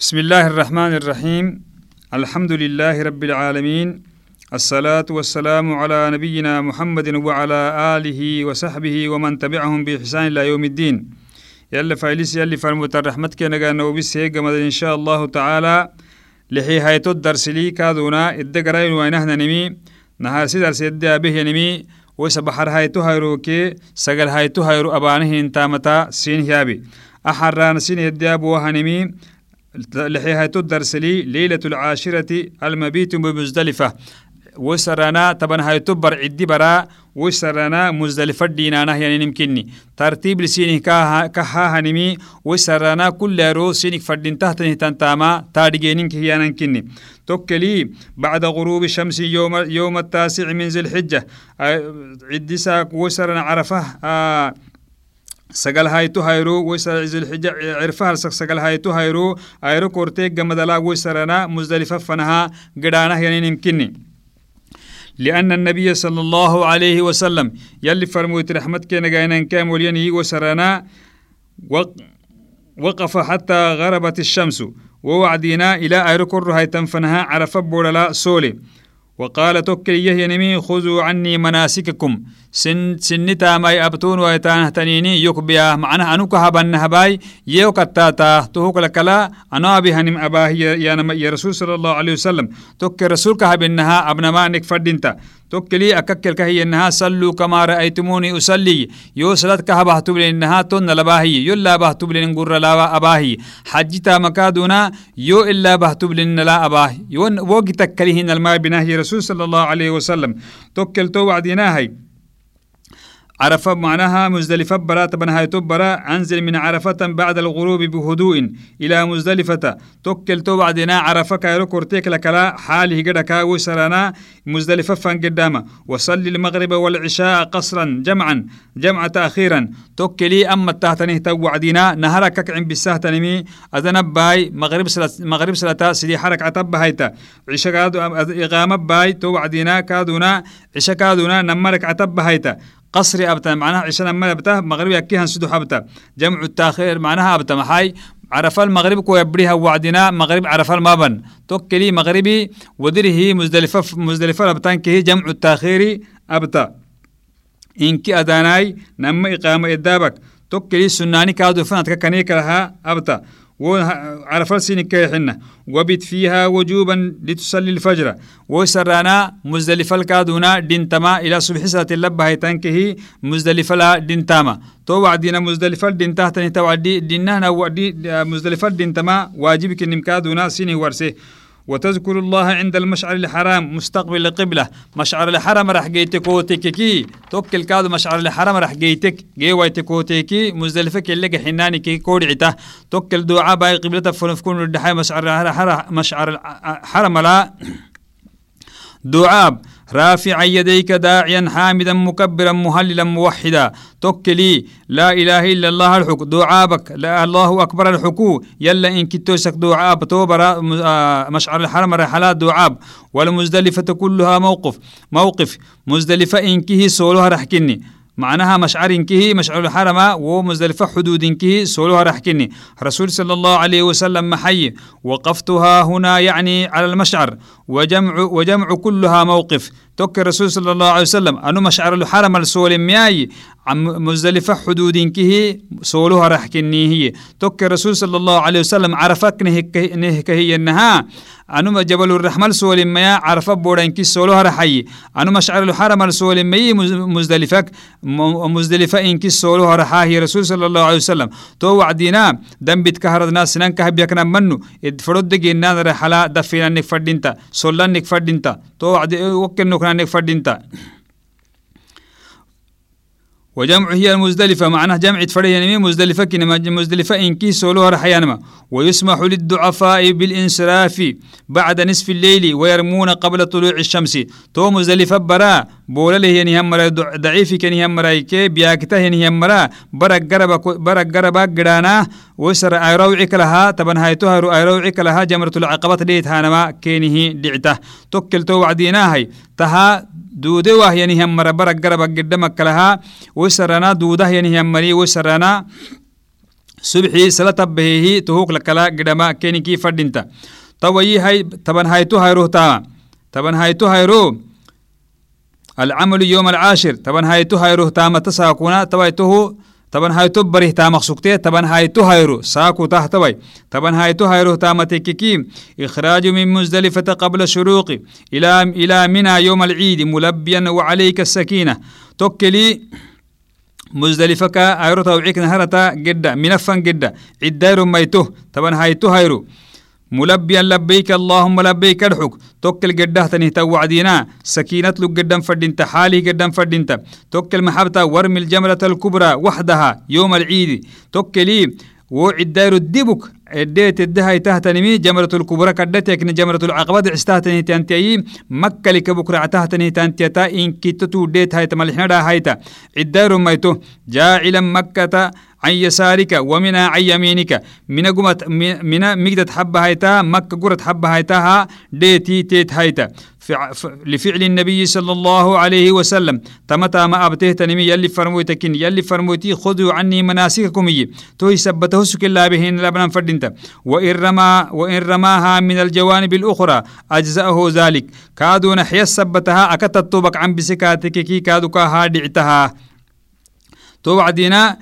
بسم الله الرحمن الرحيم الحمد لله رب العالمين الصلاة والسلام على نبينا محمد وعلى آله وصحبه ومن تبعهم بإحسان إلى يوم الدين يلا فايلس يلي فرموت الرحمة كنا نوبس هيك إن شاء الله تعالى لحي هايتو الدرس لي كادونا الدقرين وينهنا نمي نهار سيدر سيدي به نمي ويسبحر هايتو هايروكي سقل هايتو هايرو أبانه انتامتا سين هيابي أحران سين يدياب وهنمي لحيهايتو الدرسلي ليلة العاشرة المبيت بمزدلفة. وسرنا طبعا هاي تبر عدي برا وسرنا مزدلفة دينانا يعني نمكنني. ترتيب لسيني كها كها هنمي وسرنا كل رو سينك فردين تحت تنتاما تارجينين هي نمكنني. توكلي بعد غروب الشمس يوم يوم التاسع من ذي الحجة. عدي ساك وسرنا عرفة آه sagal haytu hayru wayzilxija cirfahalsak sagal haytu hayru ayro korteeg gamadala waysarana muzdalifa fanaha gidhanah yaninimkini لأن النبي صلى الله عليه وسلم يلي فرموت رحمت كينا جاينا كام وليني وسرنا وقف حتى غربت الشمس ووعدنا إلى أيركر هاي تنفنها عرف بولا سولي وقال توكل يهينمي خذوا عني مناسككم. سن سنتا ماي أبتون ويتان تنيني يكبيا. معنا أنوك هبن هباي يو كتاتا. تهوك لكلا أنا بهنم أباه يا, يا رسول صلى الله عليه وسلم. توك رسول كهبنها ابن ما نك فردينتا توكلي أككل كهي إنها صلوا كما رأيتموني أصلي يو صلاة كهبه تبلي إنها تن لباهي يلا به تبلي نقر لا أباهي حجتا مكادونا يو إلا به تبلي لا أباهي يون وقتك كليهن الماء بنهي رسول صلى الله عليه وسلم توكل تو وعدناهي عرفة معناها مزدلفة برا تبنها برا أنزل من عرفة بعد الغروب بهدوء إلى مزدلفة. توكل تو بعدنا عرفة كايرو كورتيك لكلا حاله قد كاوي سرانا مزدلفة فان قدامة. وصلي المغرب والعشاء قصرا جمعا جمع تأخيرا. توكلي أما التهتنه تو وعدنا نهرك كعن بالسهت نمي أذنب باي مغرب سلة مغرب سلة سيدي حرك عتب هيتا عشاء إقامة باي تو وعدنا كادونا عشاء كادونا نمرك عتب هيتا qasri abta macnaha cishana mal abta maghrib yakihan sidux abta. Jamcu taakhir macnaha abta maxay? Carafal maghrib kuya briha wacdina maghrib carafal maban tokkeli maghribi wadirihi muzdalifa muzdalifa abtankihi jamcu taakhiri abta. Inki adanai nama iqaama edaabak tokkeli sunaani kaadufan adka kaniikalaha abta. وعرف السين كيحنا وبت فيها وجوبا لتصلي الفجر. وسرانا مزدلفة الكادونا دينتما إلى صبح ساعة اللبة هيتانكه مزدلفة لا دينتاما تو وعدينا مزدلفة دينتا تاني توعدي ديننا ودي مزدلفة دينتما واجبك النمكادونا سيني ورسه. وتذكر الله عند المشعر الحرام مستقبل القبلة. مشعر الحرم راح جيتك وتككي توكل كادو مشعر الحرم راح جيتك. جي ويتك وتكي مزدلفة اللي حناني كي كود عتا توكل دعاء باي قبلة فنفكون الدحاي مشعر الحرم مشعر الحرم لا. دعاء. رافعا يديك داعيا حامدا مكبرا مهللا موحدا. توكلي لا إله إلا الله الحك دعابك لا الله أكبر الحكو يلا إن كتوسك دعاب توبر مشعر الحرم رحلات دعاب. والمزدلفة كلها موقف موقف. مزدلفة إنكه سولها رحكني معناها مشعر إنكه مشعر الحرمة ومزدلفة حدود إنكه سولها رحكني رسول صلى الله عليه وسلم محي وقفتها هنا يعني على المشعر وجمع وجمع كلها موقف. توك الرسول صلى الله عليه وسلم أنو مشعر الحرم السول مياي عم مزدلفة حدود إنكه سولها رحكني هي. توك الرسول صلى الله عليه وسلم عرفك نهك هي النها أنو جبل الرحمة سول ميا عرف بودا إنكي سولها رحي أنو مشعر الحرم سول مي مزدلفك مزدلفة إنكي سولها رحاه رسول صلى الله عليه وسلم تو وعدينا دم بتكهردنا سنان كهب يكنا منو فرد جنان رحلا دفينا نك فردينتا سولان نك فردينتا. تو وعد وكن نكنا نك فردينتا وجمع هي المزدلفة معناه جمع فريا نمي مزدلفة؟ كنما مزدلفة إن كي سولوها رحيانما ويسمح للضعفاء بالانصراف بعد نصف الليل ويرمون قبل طلوع الشمس. تو مزدلفة برا بولا له يعني هم ضعيف كان هم مرايك بياكته يعني هم مرا برا قربا برا قربا قرانا وسر ايروعك لها تبن هايتها ايروعك لها جمرة العقبة ديت هانما كينه دعته. توكل تو وعديناهي تها duude wah yani hammara bara garaba geddamakka laha wo sarana duudah yani hammari wo sarana subxii sala tabbaheehi tuhuk lakala gidhama kenikii fadhinta tawayi hay taban haytu hayro taama taban haytu hayro العمل يوم العاشر طبعا هايتو هايرو تاما تساكونا تاما سكتي طبعا هايتو هايرو ساكو تحت باي. طبعا هايتو هايرو تاما تككي إخراج من مزدلفة قبل الشروق إلى إلى منى يوم العيد ملبيا وعليك السكينة. توكلي. مزدلفة كا ايرو توعيك نهرتا جدا منفن جدا عدايرو ميتو طبعا هايتو هايرو. ملبيا لبيك اللهم لبيك ادحك توكل قده تنه توعدينا. سكينة لك قدام فردينتا حالي قدام فردينتا توكل محبتا ورمي الجمرة الكبرى وحدها يوم العيد. توكلي وعداير الدبك اديت الدهاي تهتنمي جمرة الكبرى كدتك. جمرة العقبة عستهتني تنتي مكة لك بكرة تهتني تنتي تا. إن كتتو ديت هاي تملحنا دا هايتا عداير ميتو جاعلا مكة عن يسارك ومن عن يمينك. من قمت من مقدة حبة هايتا مكة قرة حبة هايتاها ديتي تيت هايتا لفعل النبي صلى الله عليه وسلم. تمتا ما أبته تنمي يلي فرموتكين يلي فرموتي خذوا عني مناسككم توي سبته سك الله بهن لبنا فردنت. وإن رما وإن رماها من الجوانب الأخرى أجزأه ذلك. كادوا نحيا سبتها أكتت عن بسكاتك كي كادوا كها دعتها. تو بعدين kun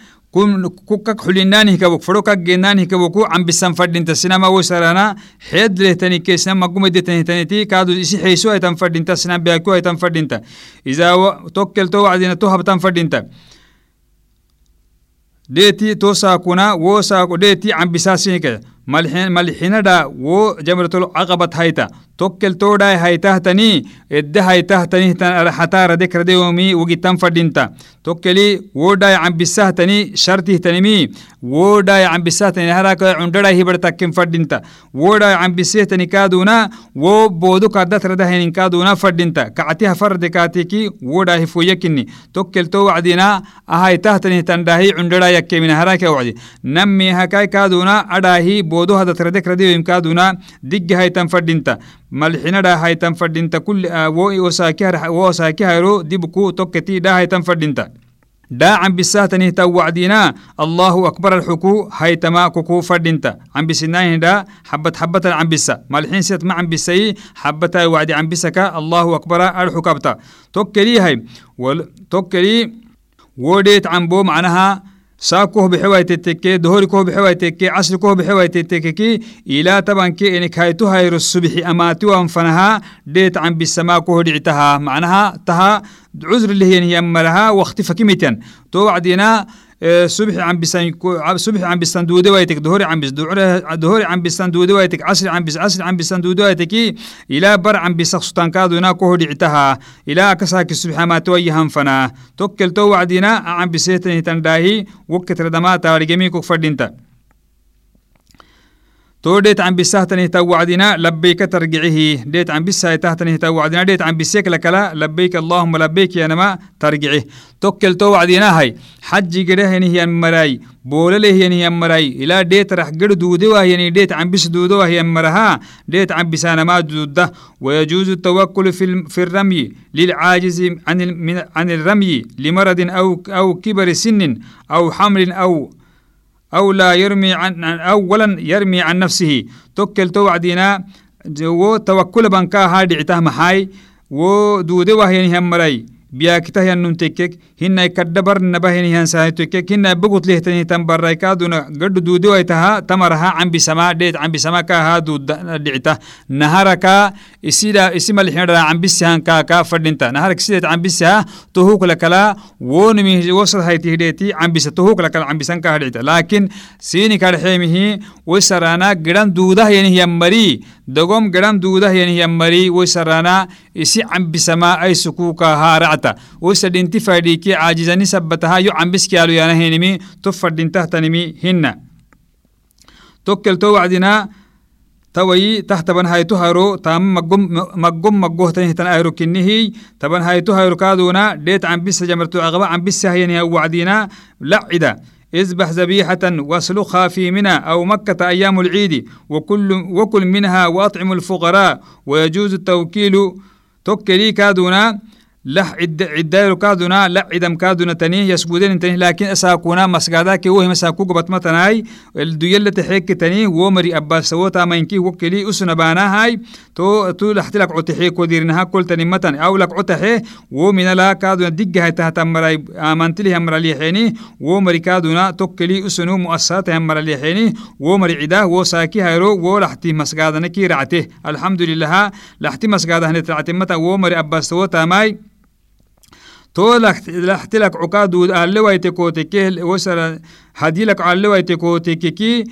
kukak xulinani kabuk fadokak genani kabuku cambisan fadhinta sinama wosarana xeed lehtanikke sinama gumedetanhitaniti kaadu isi xeyso aytan fadhinta sinan beaku aytan fadhinta iza tokkel to wacdina to habtan fadhinta deeti to saakuna wo saako deeti cambisaasinika malxinada wo jamratul caqabat hayta tokkel toodhaay haytahtani edde haytahtanihtan arxataara dekradeyomi wogitan fadhinta tokkeli wodhaay cambisahtani shartihtanimi wodhaay cambisahtani haraka cundhadhay hibar takken fadhinta wodhaay cambisehtani kaaduna wo boodu kaddatradahainin kaaduna fadhinta kactiha farde kaatiki wodhaa hifoyakini tokkel to wacdina ahaytahtanihtan dhaahi cundhadhaa yakkemina haraka wacdi nammi hakai kaaduna adhaahi boodu hadatradekradeyoim kaaduna digga haytan fadhinta malxinadha haytan fadhinta wo osaaki hayro dibku tokketi dha haytan fadhinta. داعم بساتنه توعدينا الله أكبر الحكو هيتما كوكو فردينتا عم بسناه دا حبة حبة عم بسا مالحين سيت ما عم بسي حبة وعدي عم بسكا الله أكبر الحكابتا توكلي هاي توكلي وديت عم بو معناها ساكوه بحواي تتكي دهوري كوه بحواي تتكي عصر كوه بحواي تتكي إلى طبعا كي إنك هايتو هاي الصبح أماتي وانفنها ديت عن بالسماء كوه دعتها معناها تها عذر اللي هي يمرها واختفى تو وعدينا صبح عم بسان صبح عم بسان دودة وايتك دهوري عم بس دهوري عم بسان دودة وايتك عصر عم بس عصر عم بسان دودة وايتك إلى بر عم بس سلطان كادو ناكو دعتها إلى كساك الصبح ما تويهم فنا توكل تو وعدينا عم بسيتني تنداهي وقت ردما تارجمي كوك فردينتا تو ديت عن بساهتني توعدنا لبيك ترجعه ديت عن بساه تهتني توعدنا. ديت عن بسيك لكلا لبيك اللهم لبيك يا نما ترجعه توكل توعدنا هاي. حج قده هي مرأي. بول له هي مرأي. إلى ديت رح قد دودوا هي ديت عن بس دودوا هي مرها ديت عن بسانا ما دوده ويجوز التوكل في في الرمي للعاجز عن عن الرمي لمرض أو أو كبر سن أو حمل أو أو لا يرمي عن أولا يرمي عن نفسه. توكل توعدينا و توكل بنكا هادي عتاه محاي و دودي وهي هم مري بياكته ينن تكك هنا يكدبر نبه هن ساي تكك هنا بقول له تني تم برايكا دون قد دودو ايتها تمرها عم بسما ديت عم بسما كا ها دود دعته نهاركا اسيدا اسم الحين عم بسهان كا كا فدنتا نهارك سيدت عم بسها تهوك لكلا ون مي وصل هاي تهديتي عم بس تهوك لكلا عم بسان كا لكن سيني كارحيمه وسرانا قران دوده يعني هي dogom garam duudahyanhiyammari woysarana isi cambisama aisukuka haaracta woysa dhinti fadhiki caajizani sabataha yo cambiskyalu yanahinimi to fadhintahtanimi hinna. Tokkel wacdina tawayi tah haytu hayro taama maggom maggohtanihtan ayro kinnihiy taban haytu hayro dheet cambisa jamartu aqaba cambisahayanihawacdina lacida اذبح ذبيحة واسلخها في منى أو مكة أيام العيد وكل وكل منها وأطعم الفقراء ويجوز التوكيل. توكلي كادونا. لح عد عداير كادونا لا عدم كادونا تاني يسجودين تاني لكن أساكونا مسجدا كي وهم مساكو قبط متناي الديلة تحيك تاني ومري أبا سوتا ما ينكي وكلي أسنا بانا هاي تو تو لحت لك عتحيك وديرنها كل تاني متن أو لك عتحي ومن لا كادونا دقة هاي تحت مراي آمنت لي هم رالي حيني ومري كادونا توكلي أسنو مؤسسات هم رالي حيني ومري عدا وساكي هايرو ولحتي مسجدا نكي رعته الحمد لله لحتي مسجدا هنترعتي متى ومري أبا سوتا ماي. تو لحتلك عقاد اللويت كوتك وسر هديلك على اللويت كوتك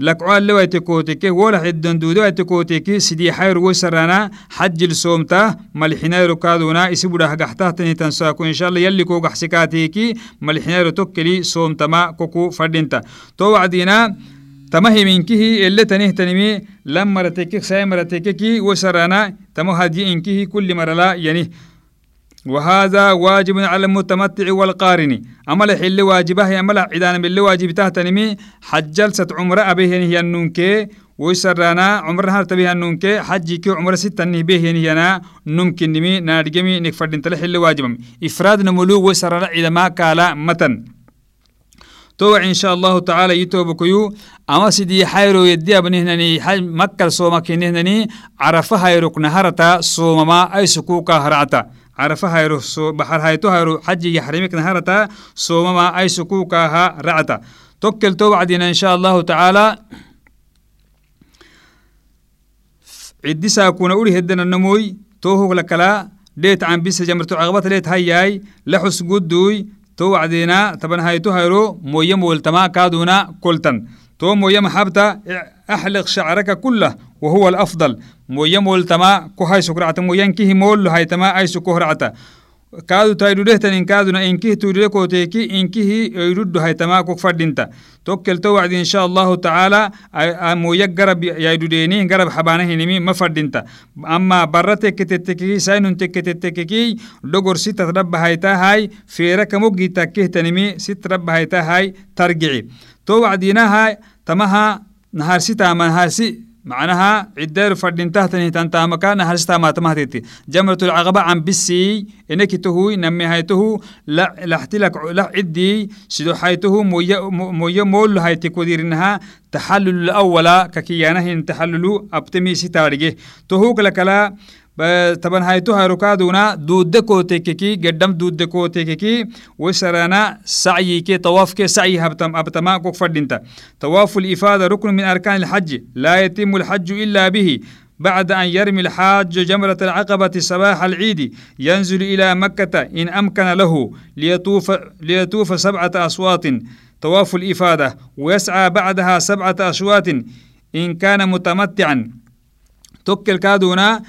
لك عال لويت كوتك ولا حدن دودو كوتك سدي حير وسرنا حج الصومتا ملحنا ركادونا اسبودا حقحتا تني تنساكو إن شاء الله يلي كو حسكاتيكي ملحنا رتوكلي صومتا ما كوكو فردينتا. تو وعدينا تمهي منكه اللي تنه تنمي لما مرتك ساي مرتك وسرنا تمو هدي انكه كل مرلا يعني وهذا واجب على المتمتع والقارن. أمل حل واجبه أمل عدان بالله واجب تهتنمي حجل ست عمر أبيه هي النونكي ويسرانا عمرها تبيه النونكي حجي كي عمر ست به هي أنا. نمكن نمي نادجمي نكفر دين تلحل واجبم. إفراد نملو ويسرانا إذا ما كالا متن. تو إن شاء الله تعالى يتوبكيو أما سيدي حيرو يدي أبنهنني مكة صوما كنهنني عرفها حيروك نهرتا صوما ما أي سكوكا هرعتا. عرفة هايرو سو بحر هايتو هايرو حج يحرمك نهارتا سومما أي سكوكاها رعتا. توكل تو بعدين إن شاء الله تعالى. عدي ساكون أولي هدنا النموي توهو لكلا. ليت عن بيس جمرتو عغبات ليت هاياي لحس قدوي تو هايرو موية مولتما كادونا تو موية محبتا أحلق شعرك كله وهو الأفضل. مويا مولتما كهاي سكرعتا مويا كيه مول هاي تما أي سكهرعتا kaadu taydhudehtanin kaaduna inkih tuudhirekooteeki inkihi yoydhuddo haytamaakok fadhinta. Tokkel to wacdi insha allahu tacaala moyyak garab yaydhudheeni garab xabaanahinimi ma fadhinta. Ama barra tekketettekiki saynun tekketettekiki dhogor sitat dhabbahaytahay feera kamoggiitakkeehtanimi sit dhabbahaytahay targici. To wacdiinaha tamaha naharsi taama معناها عدار فردين تهتني تنتا مكان هرستا ما تمهتتي جمرة العقبة عن بسي إنك تهوي نمي هايته لا لحتلك لا عدي سدو حيته مويا مويا مول هايتي كودير تحلل الأولى ككيانه تحلل أبتمي ستارجه تهوك لك طبعا هايتو هاروكادونا دود كوتيكي قدام دود كوتيكي وسرانا سعي كي طواف كي سعي هبتم أبتما كوك فردينتا طواف الإفادة ركن من أركان الحج لا يتم الحج إلا به بعد أن يرمي الحاج جمرة العقبة صباح العيد ينزل إلى مكة إن أمكن له ليطوف, ليطوف سبعة أصوات طواف الإفادة ويسعى بعدها سبعة أشواط إن كان متمتعا توكل كادونا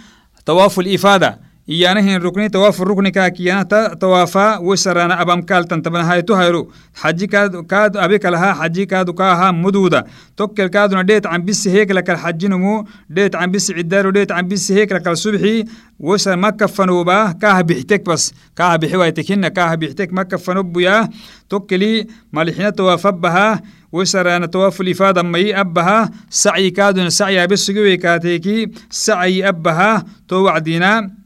طواف الإفادة. إيانهن ركني طواف الركن كاكيانا طوافا وسرانا أبام كالتن تبنا هاي تو هايرو حجي كاد كاد أبيك لها حجي كاد كاها مدودة توكل كادنا ديت عن بس هيك لك الحج نمو ديت عن بس عدار وديت عن بس هيك لك الصبحي وسر ما كفنوا با كاه بيحتك بس كاه بحوايتكن كاه بيحتك ما كفنوا بيا توكلي مالحنا توافا بها وسر أنا توافل الإفادة مي أبها سعي كادنا سعي بس كاتيكي سعي أبها تو وعدينا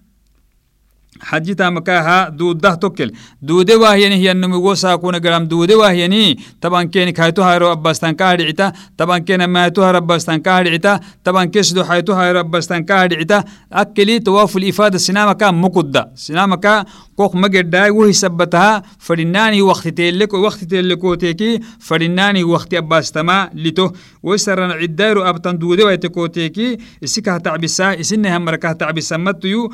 حجتا مكاها دوده توكل. دوده واهيني هي النمو وسا كون جرام دوده واهيني. طبعا كين كايتو هايرو أبستان كاهدعتا طبعا كين ما يتو هايرو أبستان كاهدعتا طبعا كيسدو حيتو هايرو أبستان كاهدعتا أكلي تواف الإفادة مقدة سينما كان كوخ مقداي وهي سبتها. فرناني وقت تيلك وقت تيلك وتيكي فرناني وقت أباستما لتو. وسرنا عدايرو أبتان دوده ويتكوتيكي إسكها تعبسا إسنها مركها تعبسا متيو.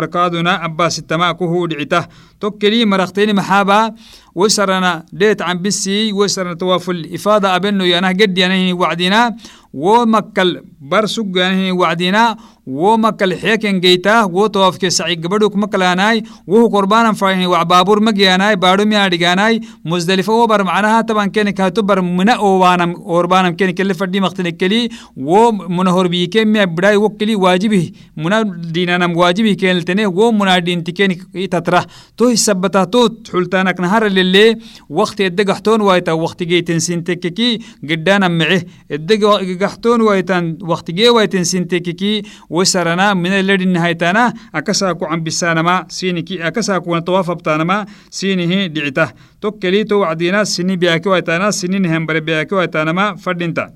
ركادنا عباس التماء كهو دعته توكلي مرختين محابا. وسرنا ديت عن بسي وسرنا توافل إفادة أبنو يانا قد يعني وعدنا ومكل برسق يعني وعدنا ومكل حيكن جيتا. وطواف كسعي قبلوك مكلاناي وهو قربانا فايني وعبابور مجياناي بارو ميادقاناي مزدلفة وبر معناها طبعا كان كاتبر من أوبانا أوربانا كان كل فردي مختلف كلي. ومنهور بيكي مي بداي وكلي واجبه منا دينانا واجبه كان ومنا دين تكين تترح تو سبتا تو حلتانك نهار اللي اللي وقت الدقحتون وايتا وقت جيتن سنتككي قدانا معه. الدقحتون وايتا وقت جي وايتن سنتككي وسرنا من اللي نهايتانا. أكساكو عن بسانما سينكي أكساكو نتوافى بتانما سينه دعته توكلي تو وعدينا سني بياكي وايتانا سنين هم بياكي وايتانا فردينتا.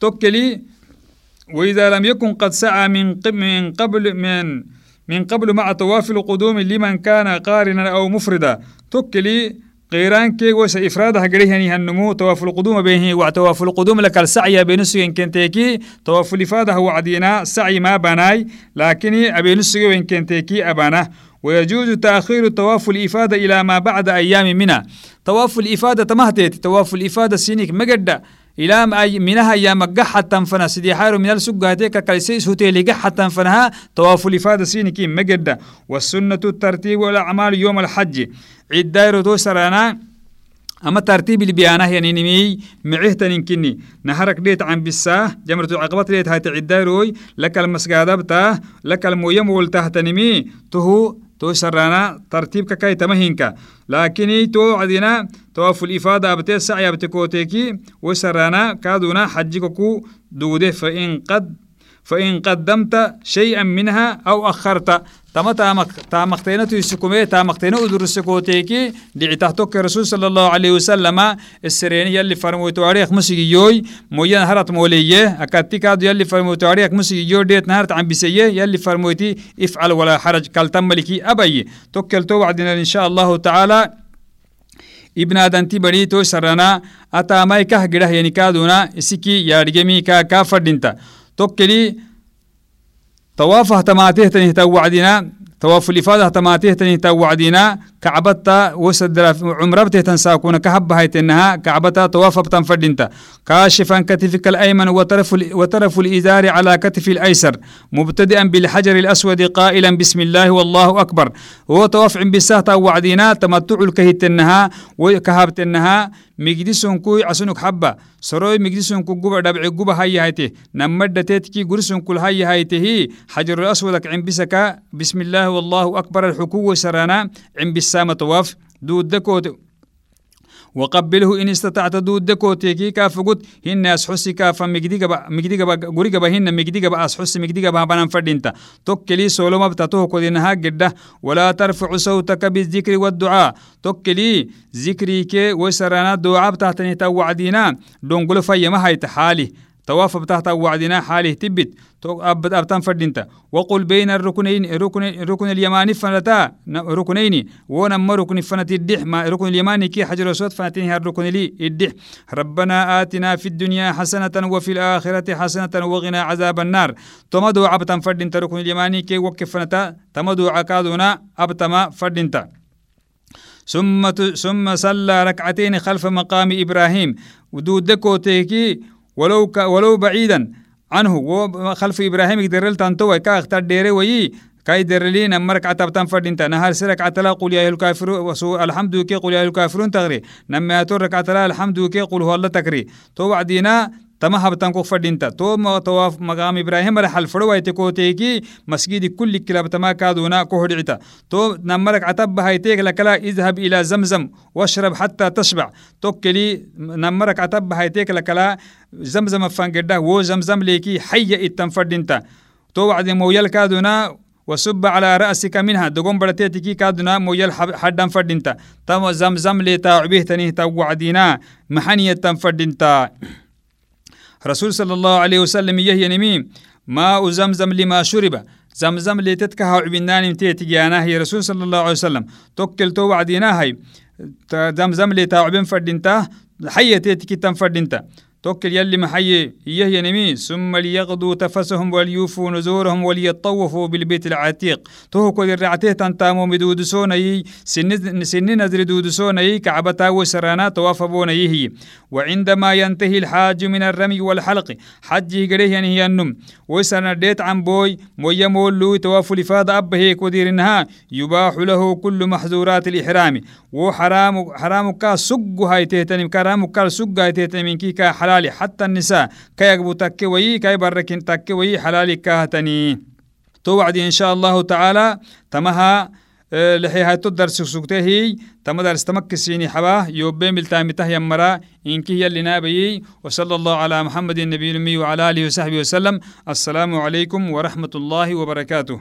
توكلي وإذا لم يكن قد سعى من قبل من من قبل مع طواف القدوم لمن كان قارنا أو مفردا. توكلي قيران كي وس إفراد هجريه يعني هالنمو طواف القدوم به وطواف القدوم لك السعي بين السجن كنتيكي. طواف الإفادة هو عدينا سعي ما بناي لكن أبي السجن كنتيكي أبانا. ويجوز تأخير طواف الإفادة إلى ما بعد أيام منها طواف الإفادة تمهتت طواف الإفادة سينيك مجدة إلى أي منها يا مجح تنفنا سيدي حارو من السوق هتيك كالسيس هوتيلي جح تنفنها طواف الإفادة سينيكي مجدة والسنة الترتيب والأعمال يوم الحج. عيد دايرو تو سرانا أما ترتيب اللي بيانه يعني نمي معه تنكني نهرك ديت عن بساه جمرة عقبات ديت تعيد دايروي. لك المسجد بتاه. لك الميم والته تنمي تهو تو سرانا ترتيب كاي تمهينكا لكن تو عدنا طواف الإفادة أبتي سعي أبتكوتيكي وسرانا كادونا حجككو دوده فإن قد فإن قدمت شيئا منها أو أخرت. تما تامك تامختينا تيسكمي تامختينا أدر السكوتيكي دعتهتك رسول صلى الله عليه وسلم السرين يلي فرمو تواريخ مسيجي يوي مويا هرت مولية أكاتي كادو يلي فرمو تواريخ مسيجي يوي ديت نهرت عن بسية يلي فرموتي افعل ولا حرج كالتم ملكي أبي. توكل تو وعدنا إن شاء الله تعالى. ابن آدنتي بدي تو سرنا أتا ماي كه جده يعني كادونا إسكي يارجمي كا كافردينتا توكلي طوافه تماته تنه توعدنا طواف الإفادة تماته تنه توعدنا كعبتا وسد عمره بته ساكون كهب هيتنها كعبتا طواف بتنفردنتا كاشفا كتفك الأيمن وطرف وطرف الإزار على كتف الأيسر مبتدئا بالحجر الأسود قائلا بسم الله والله أكبر. هو طواف عن بساه وعدينا تمتع الكهتنها وكهبتنها مجدسون كوي عسنك حبة سروي مجدسون كو جبا دبع جبا هاي هايته نمد تتكي جرسون كل هاي هايته حجر الأسود عن بسكا بسم وقبله إن استطعت دود دكوتيكي كافقت هن أسحسي كافا مجدي جبا مجدي جبا غوري جبا هن مجدي جبا أسحسي مجدي جبا بنام فردينتا. توكلي سولو ما بتاتوه كودينها جدة ولا ترفع صوتك بالذكر والدعاء. توكلي ذكري وسرانا دعاء بتاعتني توعدينا. دونقلو في ما هاي تحالي طواف بتاعت وعدنا حاله تبت. أبد أبتان فردينتا. وقل بين الركنين ركن ركن اليماني فنتا ركنين. ونما ركن فنت الدح. ما ركن اليماني كي حجر اسود فنتين الركن لي الدح. ربنا آتنا في الدنيا حسنة وفي الآخرة حسنة وغنا عذاب النار. تمدو عبتان فردينتا. ركن اليماني كي وكف فنتا. تمدو عكادنا أبتما فردينتا. ثم ثم صلى ركعتين خلف مقام إبراهيم. ودود دكوتيكي ولو ك ولو بعيدا عنه. وخلف إبراهيم يقدر تنتوي كا أختار ديري وي كاي درلين أمرك عتبتن فردين نهار سرك عتلا قل يا الكافرون وسو الحمد كي قل يا الكافرون تغري. نما يترك عتلا الحمد كي قل هو الله تكري. تو بعدينا تما هبتان كو فردينتا تو طواف مقام إبراهيم رحل فرو ايتكو تيكي مسجد كل كلاب تما كادونا كو هدعتا تو نمرك عتب هايتيك لكلا اذهب إلى زمزم واشرب حتى تشبع. توكلي نمرك عتب هايتيك لكلا زمزم فانقدا و زمزم ليكي حي إتن فردينتا تو وعد مويل كادونا وسب على رأسك منها. دقوم برتيتكي كادنا مويل حدا فردينتا تم زمزم لي تاعبيه تنيه توعدينا محنية تنفردينتا رسول صلى الله عليه وسلم يهي نمي ماء زمزم لما شرب. زمزم اللي تتكها عبنان تيتجانا هي رسول صلى الله عليه وسلم. توكل تو وعدينا هي زمزم اللي تاعبن فردينتا حية تيتكي تنفردينتا توكل يلي محيي إيه ينمي ثم ليغدوا تفسهم وليوفوا نزورهم وليطوفوا بالبيت العتيق. تو كل الرعته تنتامو مدود سوني سن نزر دود سوني كعبتا وسرانا توافبون يهي وعندما ينتهي الحاج من الرمي والحلق حج قريه يعني النم. وسنا ديت عن بوي مويا مولو تواف لفاض أب هيك ودير إنها يباح له كل محظورات الإحرام. وحرام حرام كا سق هاي كرام كا سق هاي كي كا حلال حتى النساء. كي يقبو تكي وي كي بركن تكي وي حلال كاهتني. توعد إن شاء الله تعالى تمها لحي هاي تدر سكسكته هي تم درس تمكسيني حباه يوبين بالتامته يمرا إنك هي اللي نابي. وصلى الله على محمد النبي الأمي وعلى آله وصحبه وسلم. السلام عليكم ورحمة الله وبركاته.